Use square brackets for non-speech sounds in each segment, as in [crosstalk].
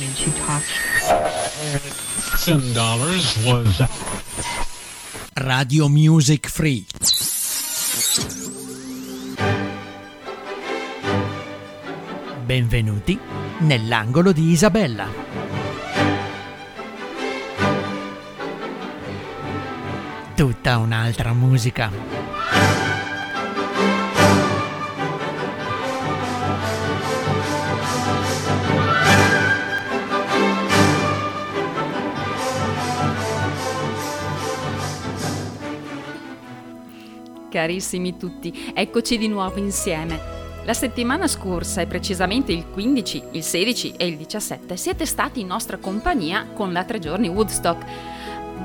wanted to talk. Ten dollars was Radio Music Free. Benvenuti nell'angolo di Isabella. Tutta un'altra musica. Carissimi tutti, eccoci di nuovo insieme. La settimana scorsa, e precisamente il 15, il 16 e il 17, siete stati in nostra compagnia con la tre giorni Woodstock.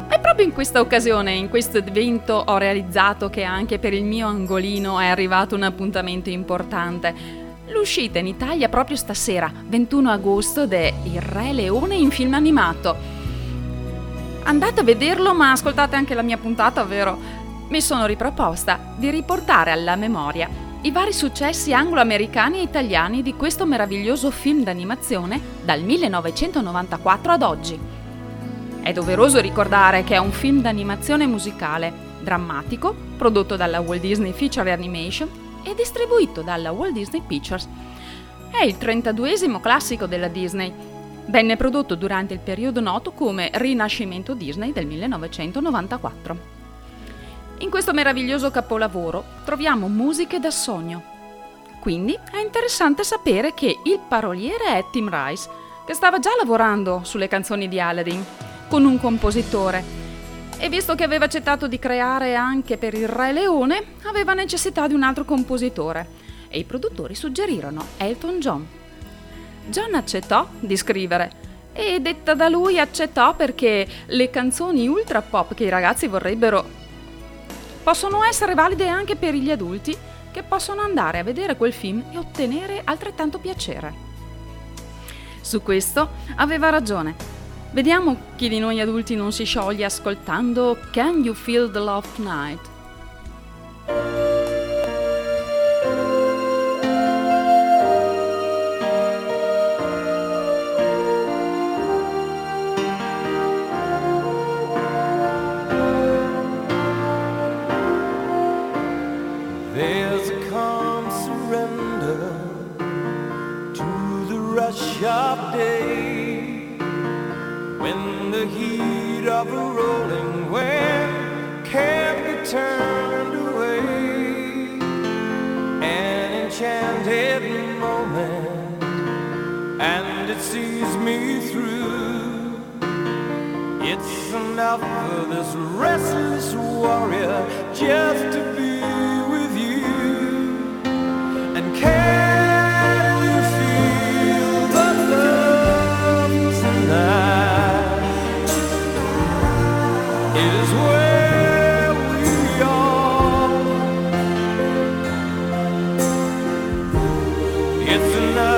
E proprio in questa occasione, in questo evento, ho realizzato che anche per il mio angolino è arrivato un appuntamento importante. L'uscita in Italia proprio stasera, 21 agosto, de Il Re Leone in film animato. Andate a vederlo, ma ascoltate anche la mia puntata, vero? Mi sono riproposta di riportare alla memoria i vari successi anglo-americani e italiani di questo meraviglioso film d'animazione dal 1994 ad oggi. È doveroso ricordare che è un film d'animazione musicale, drammatico, prodotto dalla Walt Disney Feature Animation e distribuito dalla Walt Disney Pictures. È il 32esimo classico della Disney. Venne prodotto durante il periodo noto come Rinascimento Disney del 1994. In questo meraviglioso capolavoro troviamo musiche da sogno. Quindi è interessante sapere che il paroliere è Tim Rice, che stava già lavorando sulle canzoni di Aladdin con un compositore e visto che aveva accettato di creare anche per il Re Leone, aveva necessità di un altro compositore e i produttori suggerirono Elton John. John accettò di scrivere e detta da lui accettò perché le canzoni ultra pop che i ragazzi vorrebbero possono essere valide anche per gli adulti che possono andare a vedere quel film e ottenere altrettanto piacere. Su questo aveva ragione. Vediamo chi di noi adulti non si scioglie ascoltando Can You Feel the Love Tonight? And it sees me through. It's enough for this restless warrior just to be with you. And can you feel the love tonight? Is where we are. It's enough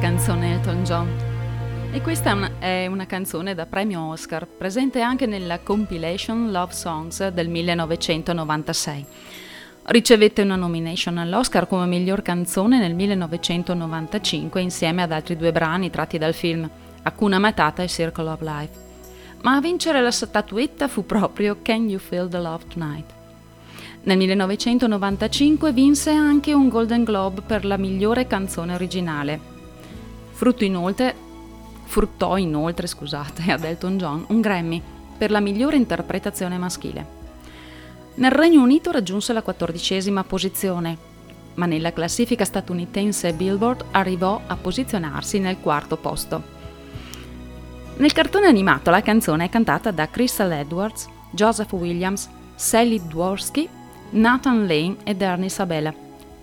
canzone Elton John. E questa è una, canzone da premio Oscar, presente anche nella compilation Love Songs del 1996. Ricevette una nomination all'Oscar come miglior canzone nel 1995 insieme ad altri due brani tratti dal film Hakuna Matata e Circle of Life. Ma a vincere la statuetta fu proprio Can You Feel the Love Tonight? Nel 1995 vinse anche un Golden Globe per la migliore canzone originale. Frutto inoltre, fruttò inoltre scusate, [laughs] ad Elton John un Grammy per la migliore interpretazione maschile. Nel Regno Unito raggiunse la quattordicesima posizione, ma nella classifica statunitense Billboard arrivò a posizionarsi nel quarto posto. Nel cartone animato la canzone è cantata da Crystal Edwards, Joseph Williams, Sally Dworsky, Nathan Lane ed Ernie Sabella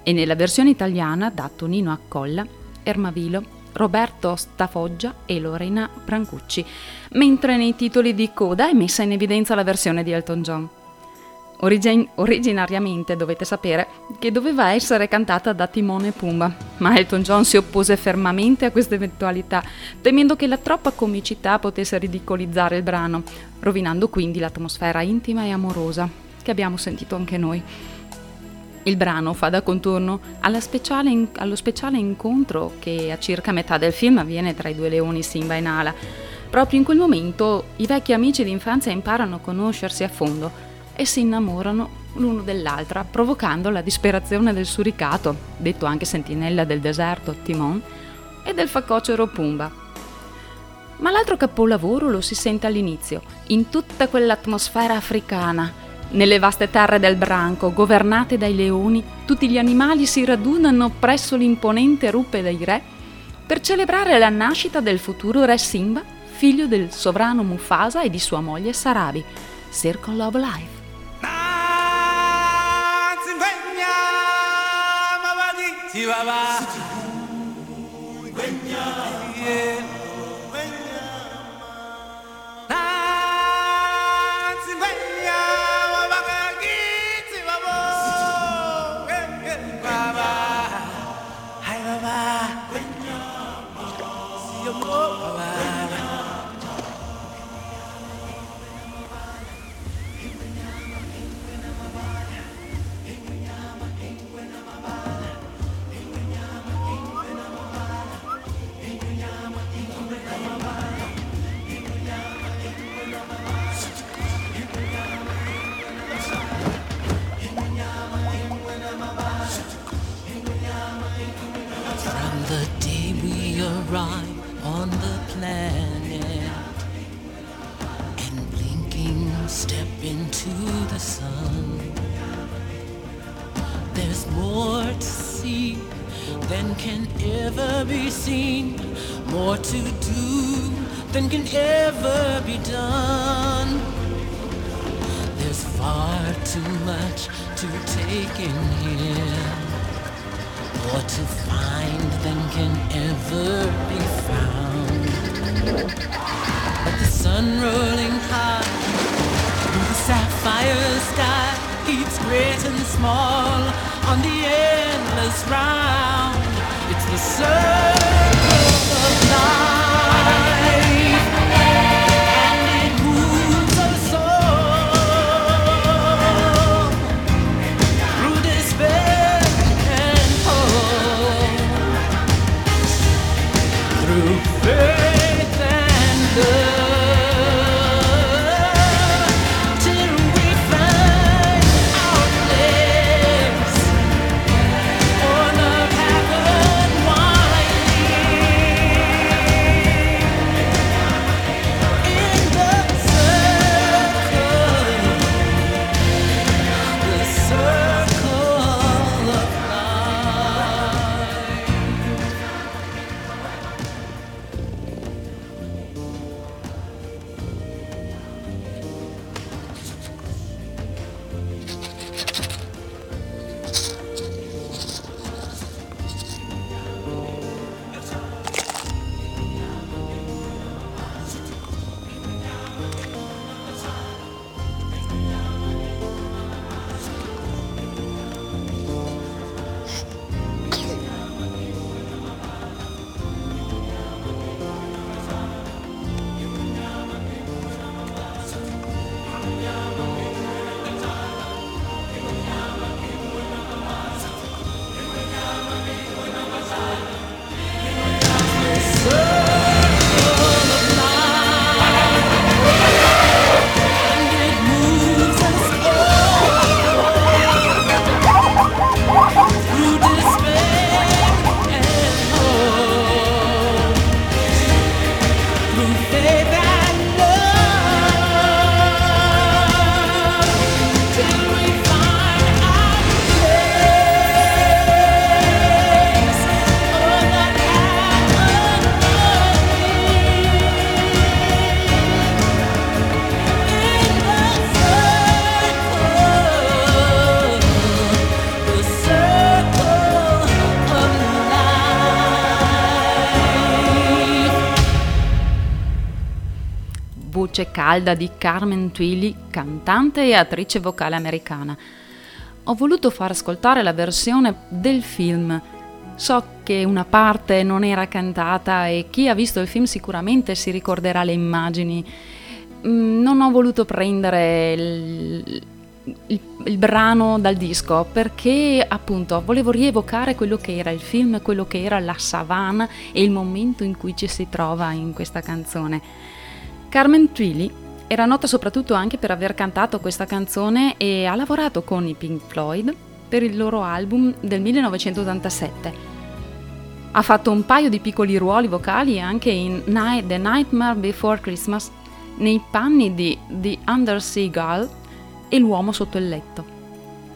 e nella versione italiana da Tonino Accolla, Ermavilo, Roberto Stafoggia e Lorena Brancucci, mentre nei titoli di coda è messa in evidenza la versione di Elton John. Origin- originariamente dovete sapere che doveva essere cantata da Timone Pumba, ma Elton John si oppose fermamente a questa eventualità, temendo che la troppa comicità potesse ridicolizzare il brano, rovinando quindi l'atmosfera intima e amorosa che abbiamo sentito anche noi. Il brano fa da contorno speciale allo speciale incontro che a circa metà del film avviene tra i due leoni Simba e Nala. Proprio in quel momento i vecchi amici d'infanzia imparano a conoscersi a fondo e si innamorano l'uno dell'altra, provocando la disperazione del suricato, detto anche sentinella del deserto Timon, e del facocero Pumba. Ma l'altro capolavoro lo si sente all'inizio, in tutta quell'atmosfera africana. Nelle vaste terre del branco, governate dai leoni, tutti gli animali si radunano presso l'imponente ruppe dei re per celebrare la nascita del futuro re Simba, figlio del sovrano Mufasa e di sua moglie Sarabi. Circle of Life. Yeah. Voce calda di Carmen Twilly, cantante e attrice vocale americana. Ho voluto far ascoltare la versione del film. So che una parte non era cantata e chi ha visto il film sicuramente si ricorderà le immagini. Mm, Non ho voluto prendere il, il- il brano dal disco perché appunto volevo rievocare quello che era il film, quello che era la savana e il momento in cui ci si trova in questa canzone. Carmen Twilly era nota soprattutto anche per aver cantato questa canzone e ha lavorato con i Pink Floyd per il loro album del 1987. Ha fatto un paio di piccoli ruoli vocali anche in Night- The Nightmare Before Christmas nei panni di The Undersea Girl e L'uomo sotto il letto.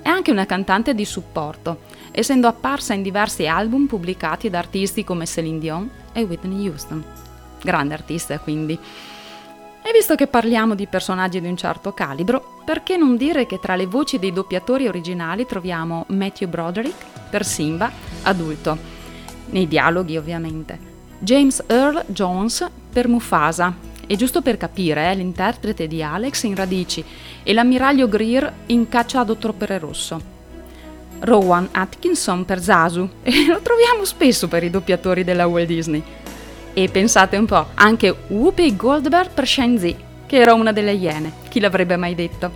È anche una cantante di supporto, essendo apparsa in diversi album pubblicati da artisti come Celine Dion e Whitney Houston. Grande artista quindi. E visto che parliamo di personaggi di un certo calibro, perché non dire che tra le voci dei doppiatori originali troviamo Matthew Broderick per Simba, adulto, nei dialoghi ovviamente, James Earl Jones per Mufasa, e giusto per capire, è l'interprete di Alex in Radici e l'ammiraglio Greer in Caccia a Dottore Rosso. Rowan Atkinson per Zazu, [laughs] e lo troviamo spesso per i doppiatori della Walt Disney. E pensate un po', anche Whoopi Goldberg per Shenzi, che era una delle iene, chi l'avrebbe mai detto?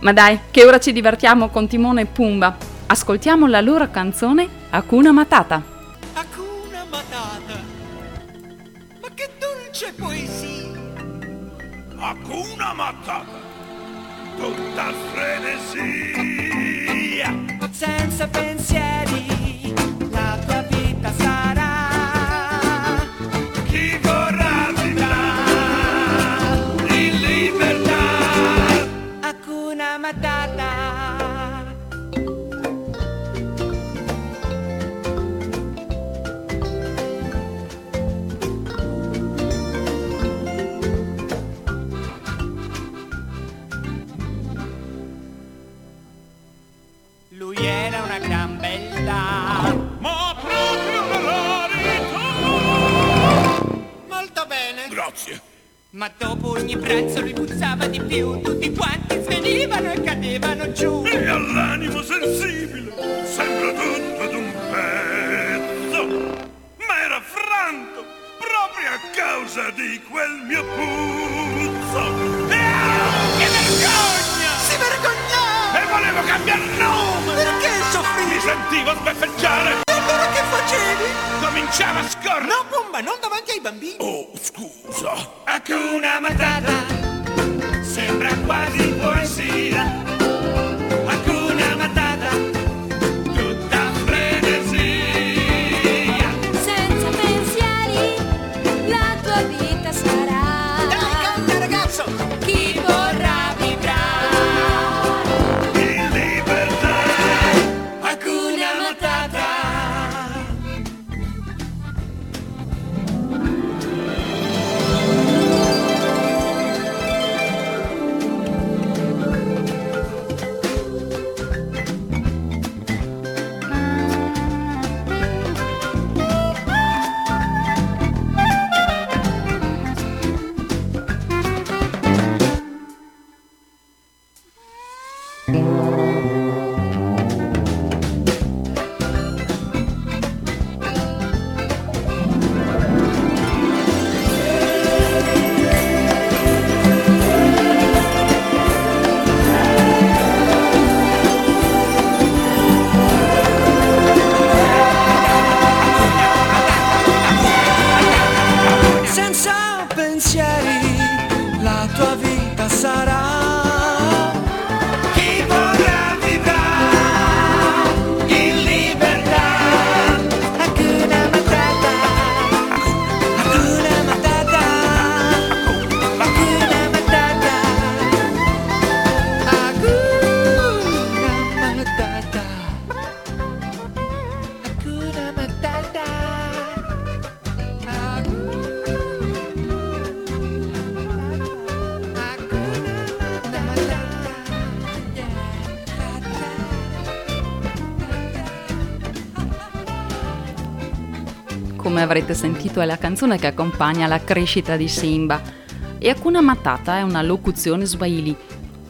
Ma dai, che ora ci divertiamo con Timone e Pumba. Ascoltiamo la loro canzone Hakuna Matata. Hakuna Matata. Ma che dolce poesia! Hakuna Matata, tutta frenesia. Senza pensieri, Ma dopo ogni pranzo lui puzzava di più. Tutti quanti svenivano e cadevano giù. E all'animo sensibile sembra tutto ad un pezzo. Ma era franto proprio a causa di quel mio puzzo. E oh, che vergogna! Si vergognava! E volevo cambiare nome! Perché Mi soffrivi? sentivo sbeffeggiare! E allora che facevi? Cominciava a scorrere! No, bomba, non davanti ai bambini. Oh, scusa! Hakuna Matata sembra quasi poesia. Avrete sentito, è la canzone che accompagna la crescita di Simba. E Hakuna Matata è una locuzione swahili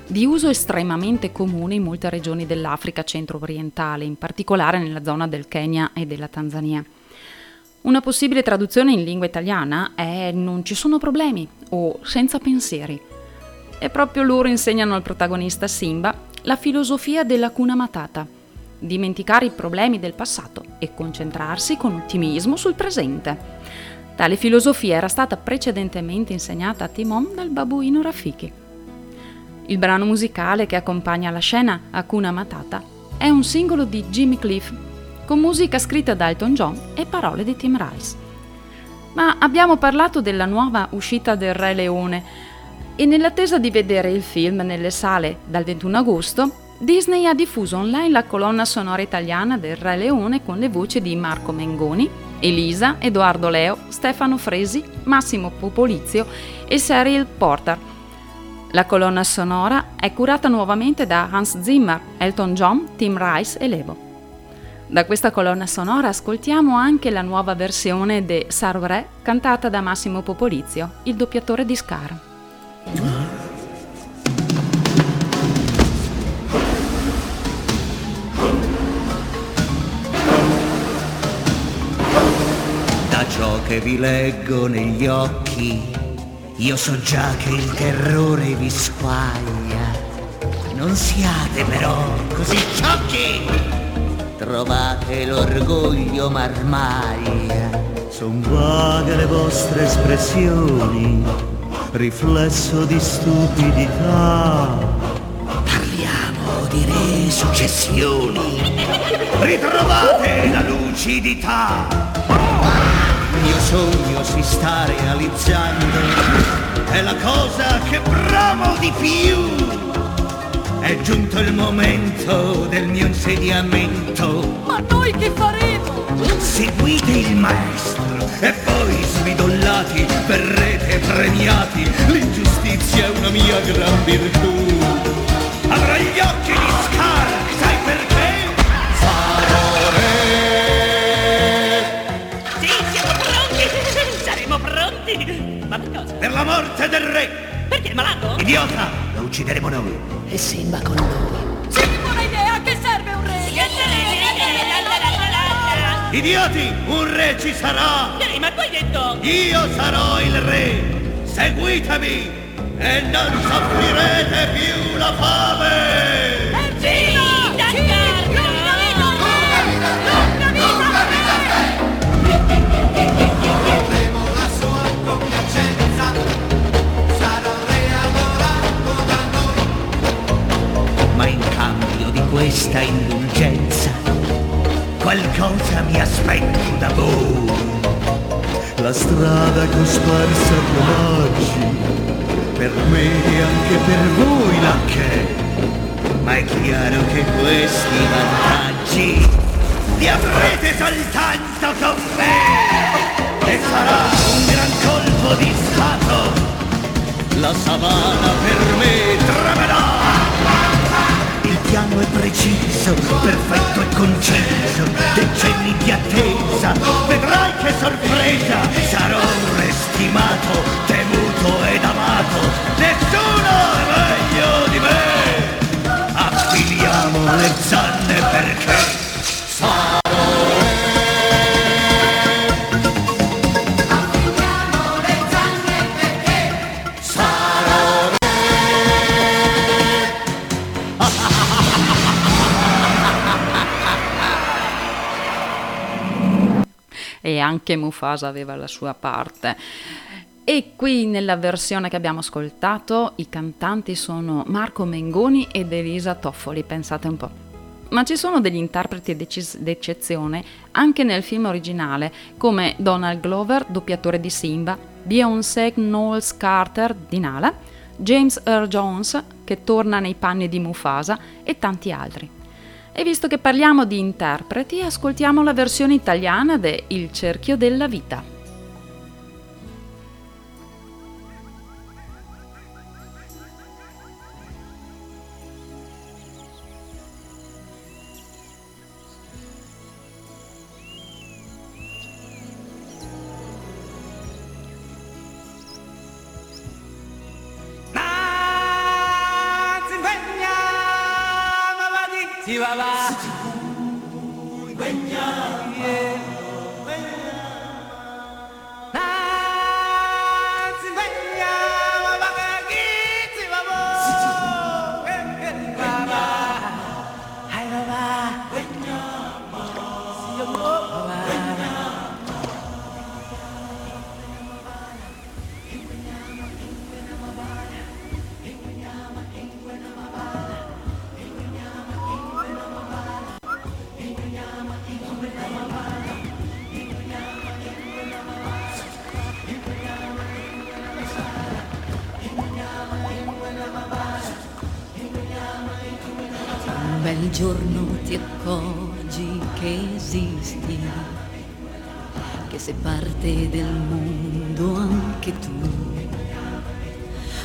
di uso estremamente comune in molte regioni dell'Africa centro-orientale, in particolare nella zona del Kenya e della Tanzania. Una possibile traduzione in lingua italiana è non ci sono problemi o senza pensieri. E proprio loro insegnano al protagonista Simba la filosofia della Kuna Matata, dimenticare i problemi del passato e concentrarsi con ottimismo sul presente. Tale filosofia era stata precedentemente insegnata a Timon dal babuino Rafiki. Il brano musicale che accompagna la scena Hakuna Matata è un singolo di Jimmy Cliff con musica scritta da Elton John e parole di Tim Rice. Ma abbiamo parlato della nuova uscita del Re Leone e nell'attesa di vedere il film nelle sale dal 21 agosto, Disney ha diffuso online la colonna sonora italiana del Re Leone con le voci di Marco Mengoni, Elisa, Edoardo Leo, Stefano Fresi, Massimo Popolizio e Cyril Porter la colonna sonora è curata nuovamente da Hans Zimmer, Elton John, Tim Rice e Levo. Da questa colonna sonora ascoltiamo anche la nuova versione de Sarore cantata da Massimo Popolizio, il doppiatore di Scar. Che vi leggo negli occhi io so già che il terrore vi squaglia. Non siate però così sciocchi. Trovate l'orgoglio marmaglia. Son vaghe le vostre espressioni, riflesso di stupidità. Parliamo di resuccessioni. Ritrovate la lucidità mio sogno si sta realizzando, è la cosa che bramo di più. È giunto il momento del mio insediamento. Ma noi che faremo? Seguite il maestro e poi smidollati verrete premiati. L'ingiustizia è una mia gran virtù. Avrà gli occhi morte del re! Perché è malato? Idiota! Lo uccideremo noi. E Simba con noi. Sì, buona idea! A che serve un re? Idioti! Un re ci sarà! Ehi, ma tu hai detto... Io sarò il re! Seguitemi! E non soffrirete più la fame! Questa indulgenza qualcosa mi aspetto da voi. La strada cosparsa di omaggi, per me e anche per voi la che. Ma è chiaro che questi vantaggi li avrete soltanto con me. E sarà un gran colpo di stato. La savana per me tremerà piano e preciso, perfetto e conciso, decenni di attesa, vedrai che sorpresa, sarò restimato, temuto ed amato, nessuno è meglio di me, affiliamo le zanne perché anche Mufasa aveva la sua parte. E qui nella versione che abbiamo ascoltato i cantanti sono Marco Mengoni ed Elisa Toffoli, pensate un po'. Ma ci sono degli interpreti d'eccezione anche nel film originale, come Donald Glover, doppiatore di Simba, Beyoncé Knowles Carter di Nala, James Earl Jones, che torna nei panni di Mufasa, e tanti altri. E visto che parliamo di interpreti, ascoltiamo la versione italiana de Il cerchio della vita.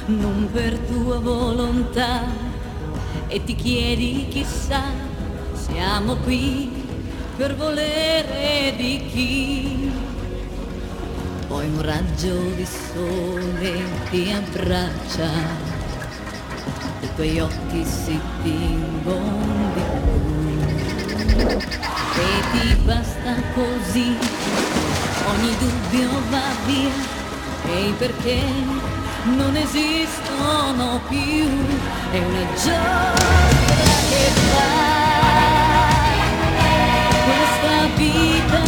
Non per tua volontà, e ti chiedi chissà, siamo qui per volere di chi. Poi un raggio di sole ti abbraccia i tuoi occhi si tingono di blu e ti basta così, ogni dubbio va via. E perché non esistono più, è una giostra che fa. Questa vita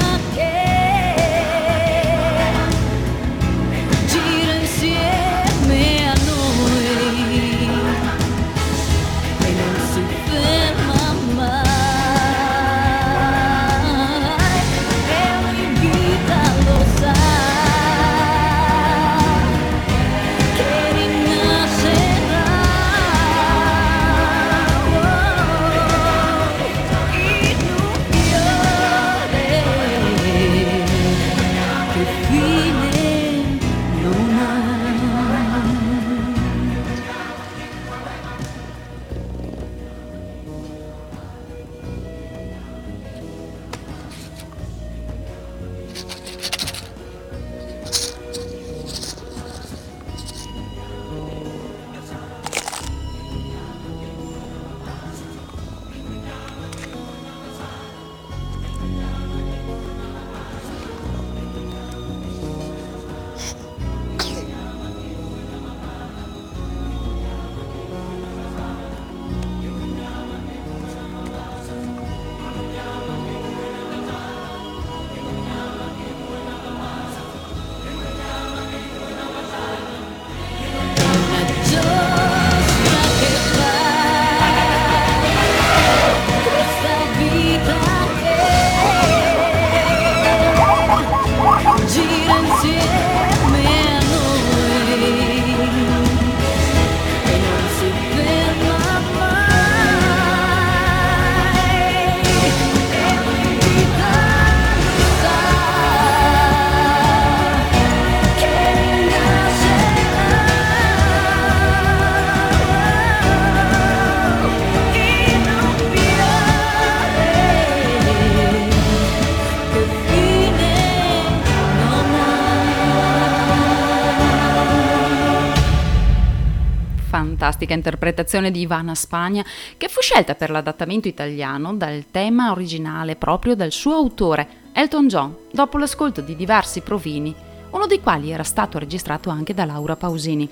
Fantastica interpretazione di Ivana Spagna che fu scelta per l'adattamento italiano dal tema originale proprio dal suo autore, Elton John, dopo l'ascolto di diversi provini, uno dei quali era stato registrato anche da Laura Pausini.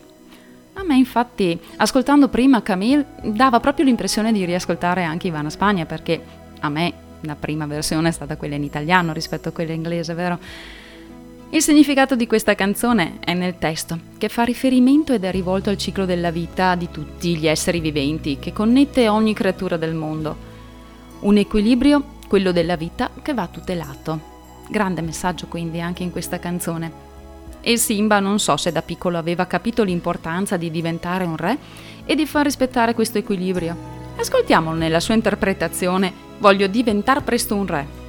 A me infatti, ascoltando prima Camille, dava proprio l'impressione di riascoltare anche Ivana Spagna perché a me la prima versione è stata quella in italiano rispetto a quella inglese, vero? Il significato di questa canzone è nel testo, che fa riferimento ed è rivolto al ciclo della vita di tutti gli esseri viventi, che connette ogni creatura del mondo. Un equilibrio, quello della vita, che va tutelato. Grande messaggio quindi anche in questa canzone. E Simba non so se da piccolo aveva capito l'importanza di diventare un re e di far rispettare questo equilibrio. Ascoltiamolo nella sua interpretazione Voglio diventare presto un re.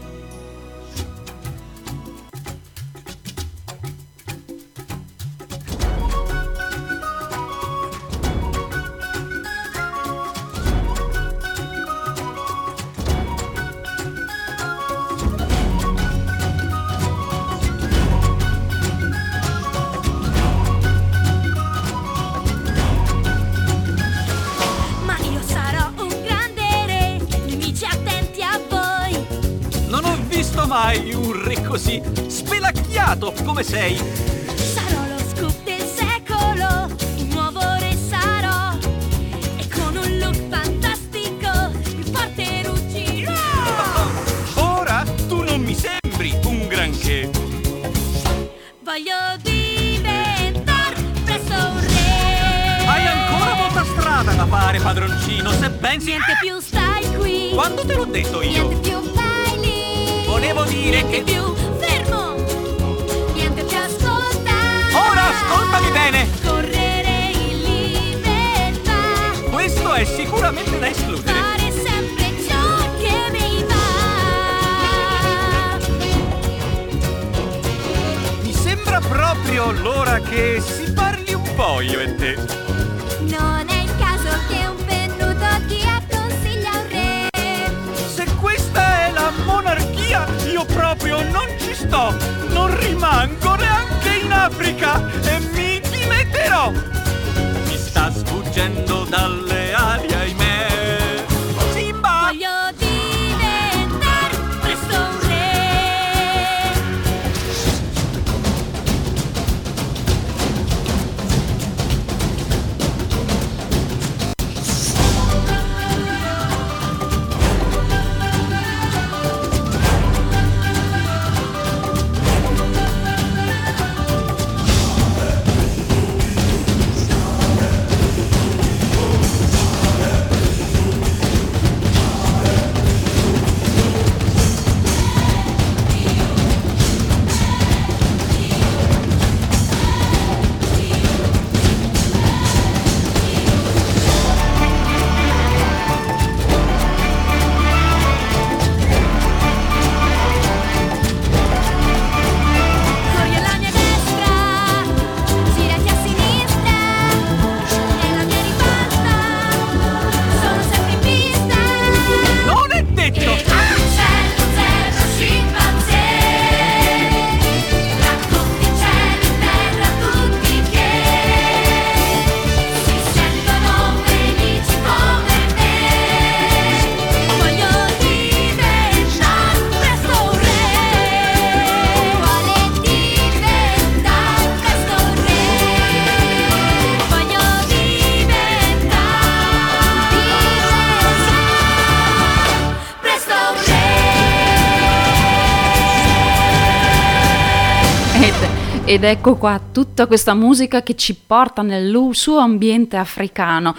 Ed ecco qua tutta questa musica che ci porta nel suo ambiente africano.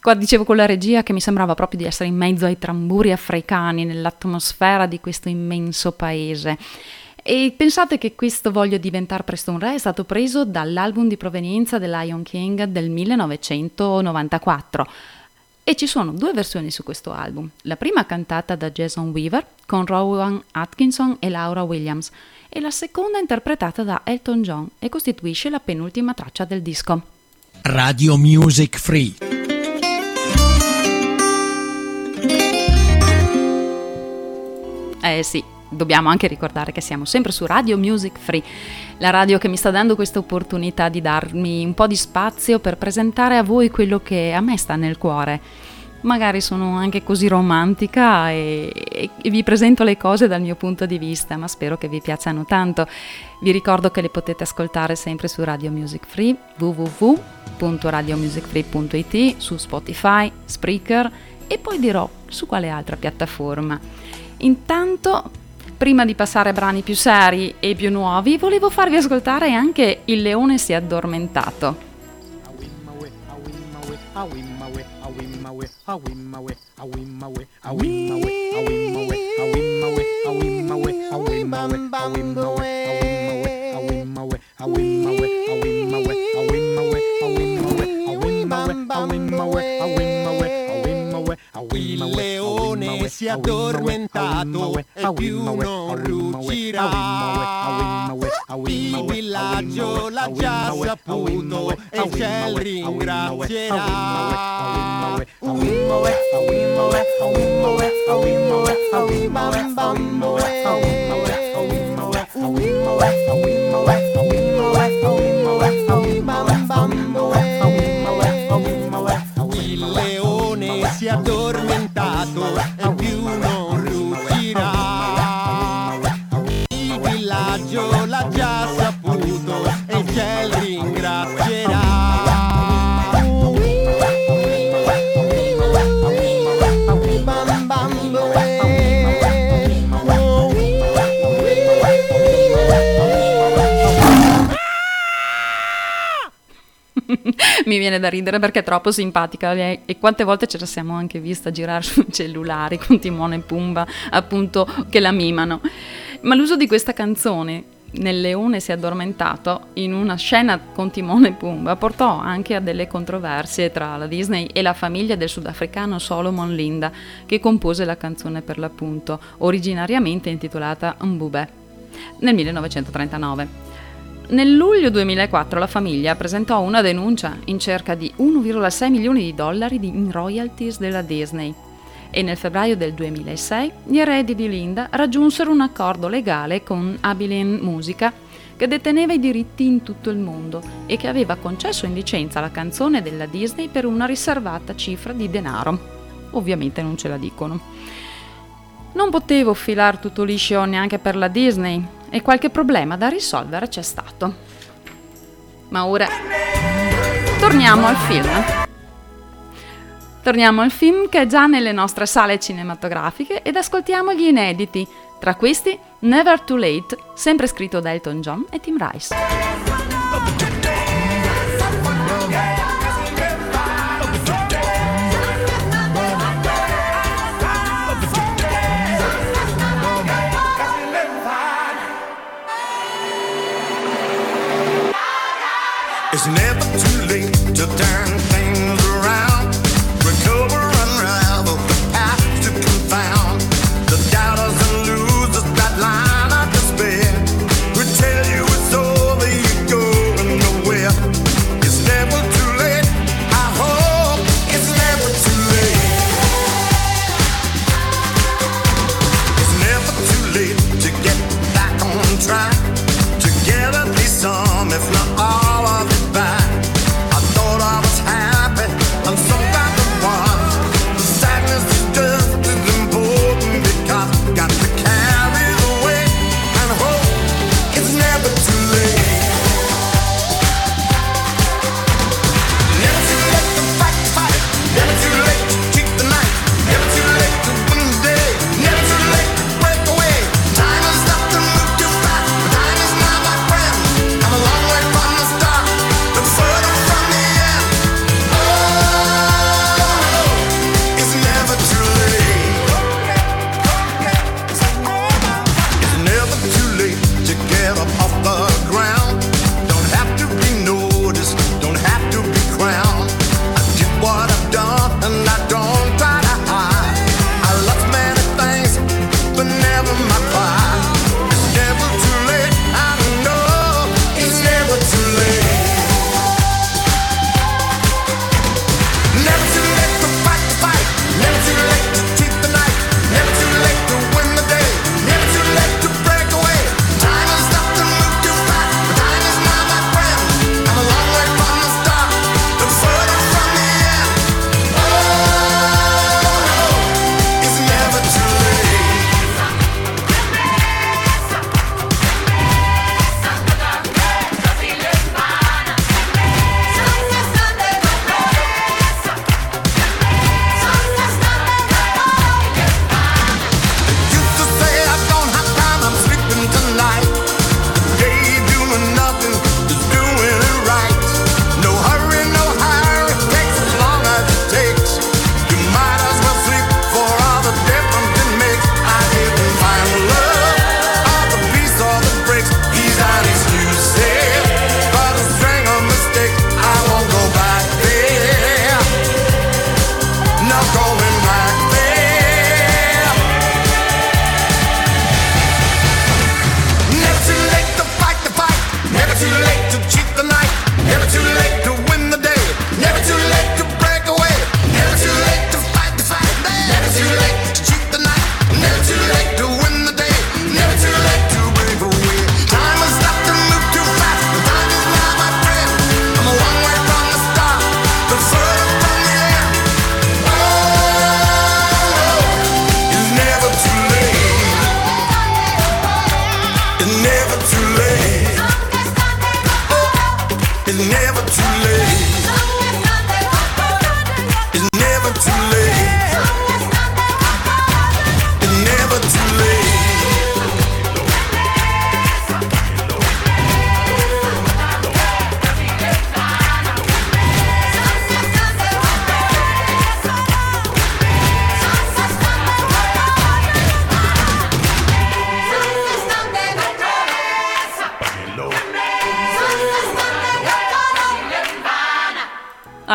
Qua dicevo con la regia che mi sembrava proprio di essere in mezzo ai tamburi africani, nell'atmosfera di questo immenso paese. E pensate che questo Voglio diventare presto un re è stato preso dall'album di provenienza del Lion King del 1994. E ci sono due versioni su questo album. La prima cantata da Jason Weaver con Rowan Atkinson e Laura Williams e la seconda interpretata da Elton John e costituisce la penultima traccia del disco. Radio Music Free. Eh sì, dobbiamo anche ricordare che siamo sempre su Radio Music Free, la radio che mi sta dando questa opportunità di darmi un po' di spazio per presentare a voi quello che a me sta nel cuore. Magari sono anche così romantica e, e- vi presento le cose dal mio punto di vista, ma spero che vi piacciono tanto. Vi ricordo che le potete ascoltare sempre su Radio Music Free, www.radiomusicfree.it, su Spotify, Spreaker e poi dirò su quale altra piattaforma. Intanto, prima di passare a brani più seri e più nuovi, volevo farvi ascoltare anche Il leone si è addormentato. Il leone si è addormentato e più non ruggirà. Il villaggio l'ha già saputo e il ciel ringrazierà. Il leone si è addormentato e più non [laughs] Mi viene da ridere perché è troppo simpatica e quante volte ce la siamo anche vista girare sui cellulari con Timone e Pumba, appunto, che la mimano. Ma l'uso di questa canzone nel leone si è addormentato in una scena con Timone e Pumba portò anche a delle controversie tra la Disney e la famiglia del sudafricano Solomon Linda che compose la canzone per l'appunto, originariamente intitolata Mbube, nel 1939. Nel luglio 2004 la famiglia presentò una denuncia in cerca di 1,6 milioni di dollari in royalties della Disney e nel febbraio del 2006 gli eredi di Linda raggiunsero un accordo legale con Abilien Musica che deteneva i diritti in tutto il mondo e che aveva concesso in licenza la canzone della Disney per una riservata cifra di denaro. Ovviamente non ce la dicono. Non potevo filar tutto liscio neanche per la Disney e qualche problema da risolvere c'è stato. Ma ora torniamo al film. Torniamo al film che è già nelle nostre sale cinematografiche ed ascoltiamo gli inediti. Tra questi Never Too Late, sempre scritto da Elton John e Tim Rice. Never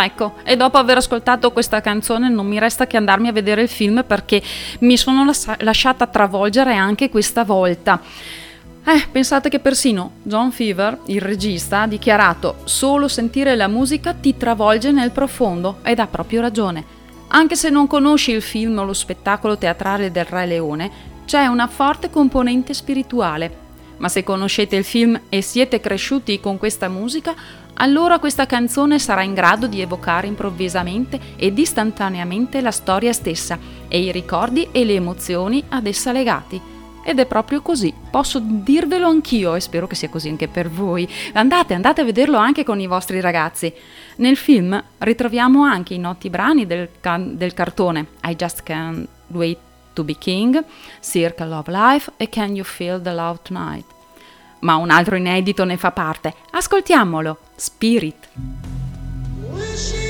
Ecco, e dopo aver ascoltato questa canzone non mi resta che andarmi a vedere il film perché mi sono las- lasciata travolgere anche questa volta. Eh, pensate che persino John Fever, il regista, ha dichiarato solo sentire la musica ti travolge nel profondo ed ha proprio ragione. Anche se non conosci il film o lo spettacolo teatrale del Re Leone, c'è una forte componente spirituale. Ma se conoscete il film e siete cresciuti con questa musica, allora questa canzone sarà in grado di evocare improvvisamente ed istantaneamente la storia stessa e i ricordi e le emozioni ad essa legati. Ed è proprio così, posso dirvelo anch'io e spero che sia così anche per voi. Andate, andate a vederlo anche con i vostri ragazzi. Nel film ritroviamo anche i noti brani del, can- del cartone I Just Can't Wait to Be King, Circle of Life e Can You Feel the Love Tonight. Ma un altro inedito ne fa parte. Ascoltiamolo, Spirit. Yeah,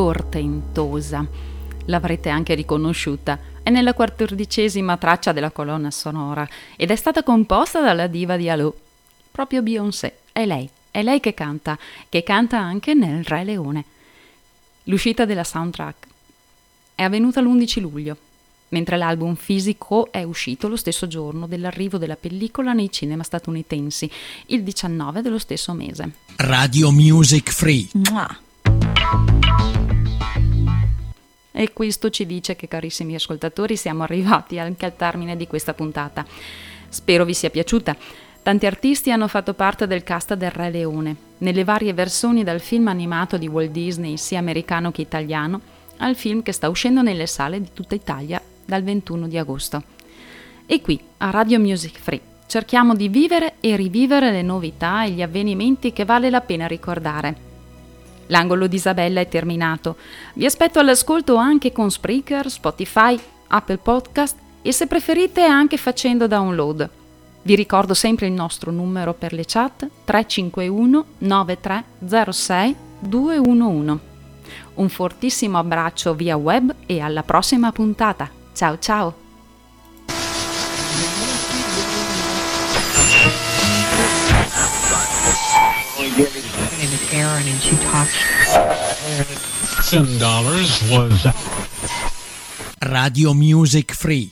Portentosa. L'avrete anche riconosciuta. È nella quattordicesima traccia della colonna sonora ed è stata composta dalla diva di Alò, proprio Beyoncé. È lei, è lei che canta, che canta anche nel Re Leone. L'uscita della soundtrack è avvenuta l'11 luglio, mentre l'album fisico è uscito lo stesso giorno dell'arrivo della pellicola nei cinema statunitensi, il 19 dello stesso mese. Radio Music Free. Mua. E questo ci dice che, carissimi ascoltatori, siamo arrivati anche al termine di questa puntata. Spero vi sia piaciuta. Tanti artisti hanno fatto parte del cast del Re Leone, nelle varie versioni dal film animato di Walt Disney, sia americano che italiano, al film che sta uscendo nelle sale di tutta Italia dal 21 di agosto. E qui, a Radio Music Free, cerchiamo di vivere e rivivere le novità e gli avvenimenti che vale la pena ricordare. L'angolo di Isabella è terminato. Vi aspetto all'ascolto anche con Spreaker, Spotify, Apple Podcast e se preferite anche facendo download. Vi ricordo sempre il nostro numero per le chat 351 9306 211. Un fortissimo abbraccio via web e alla prossima puntata. Ciao ciao! Aaron and she talks. Ten dollars was Radio Music Free.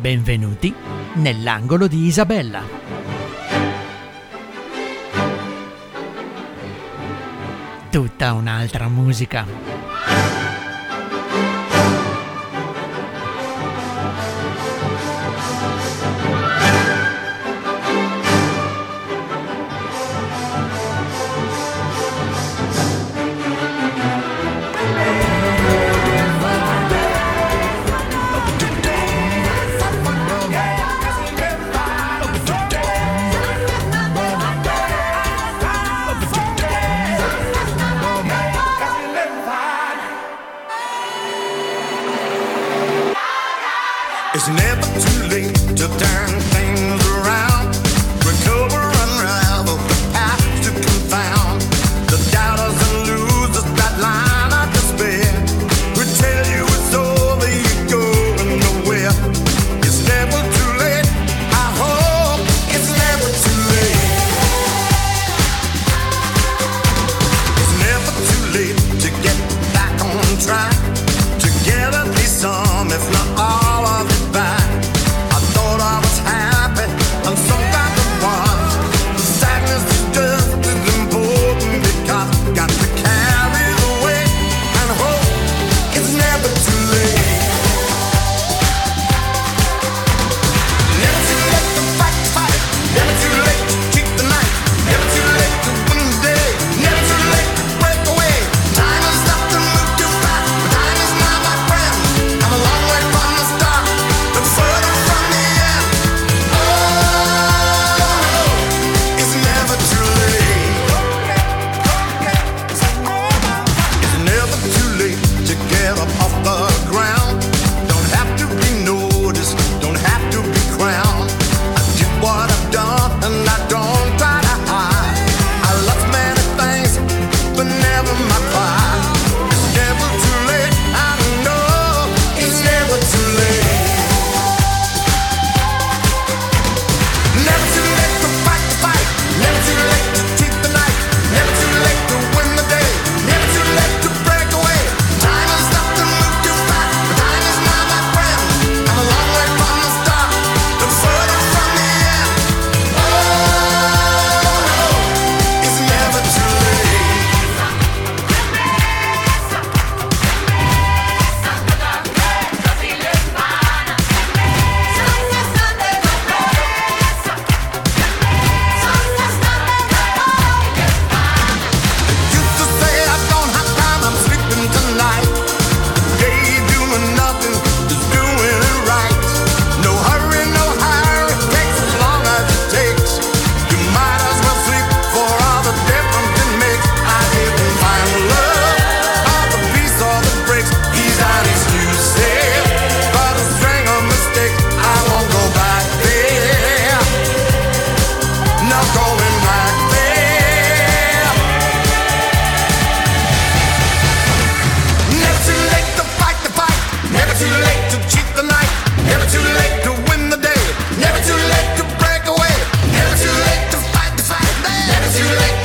Benvenuti nell'angolo di Isabella. Tutta un'altra musica. too late.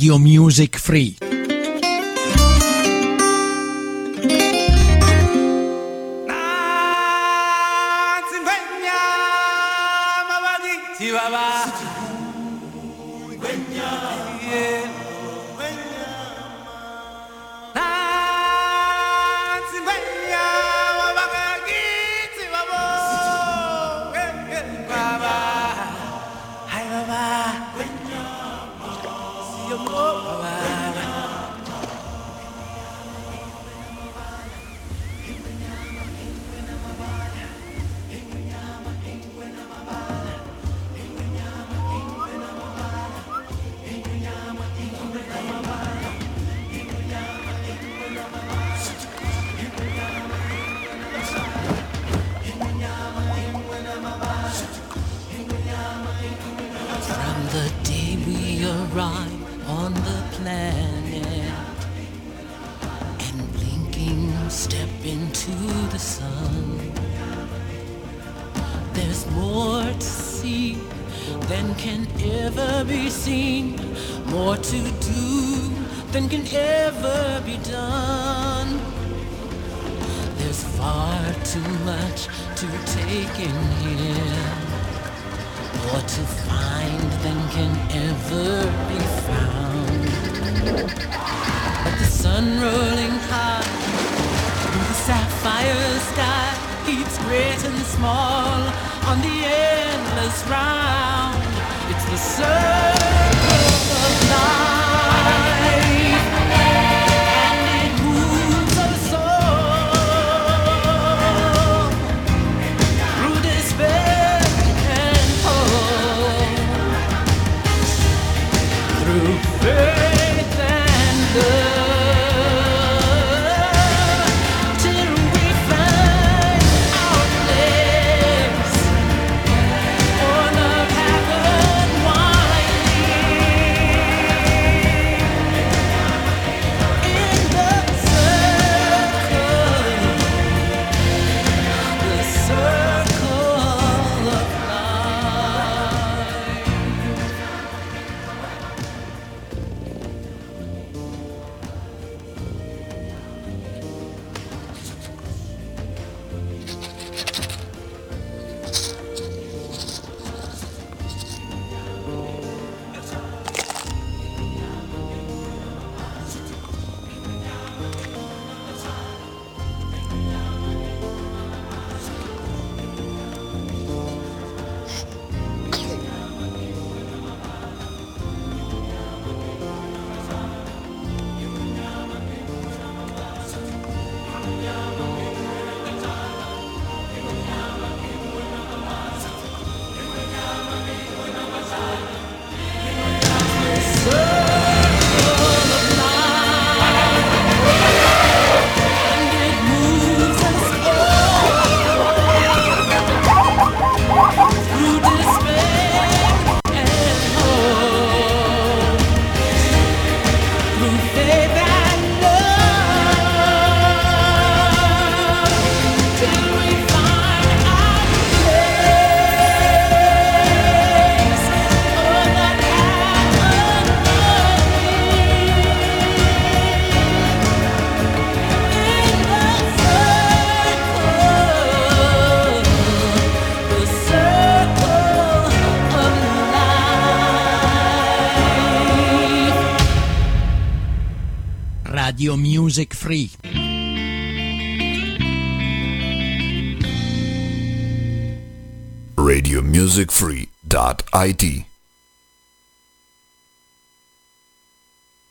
Radio Music Free. To find than can ever be found. But the sun rolling high through the sapphire sky keeps great and small on the endless round. It's the circle Radio Music Free. Radio Music radiomusicfree.it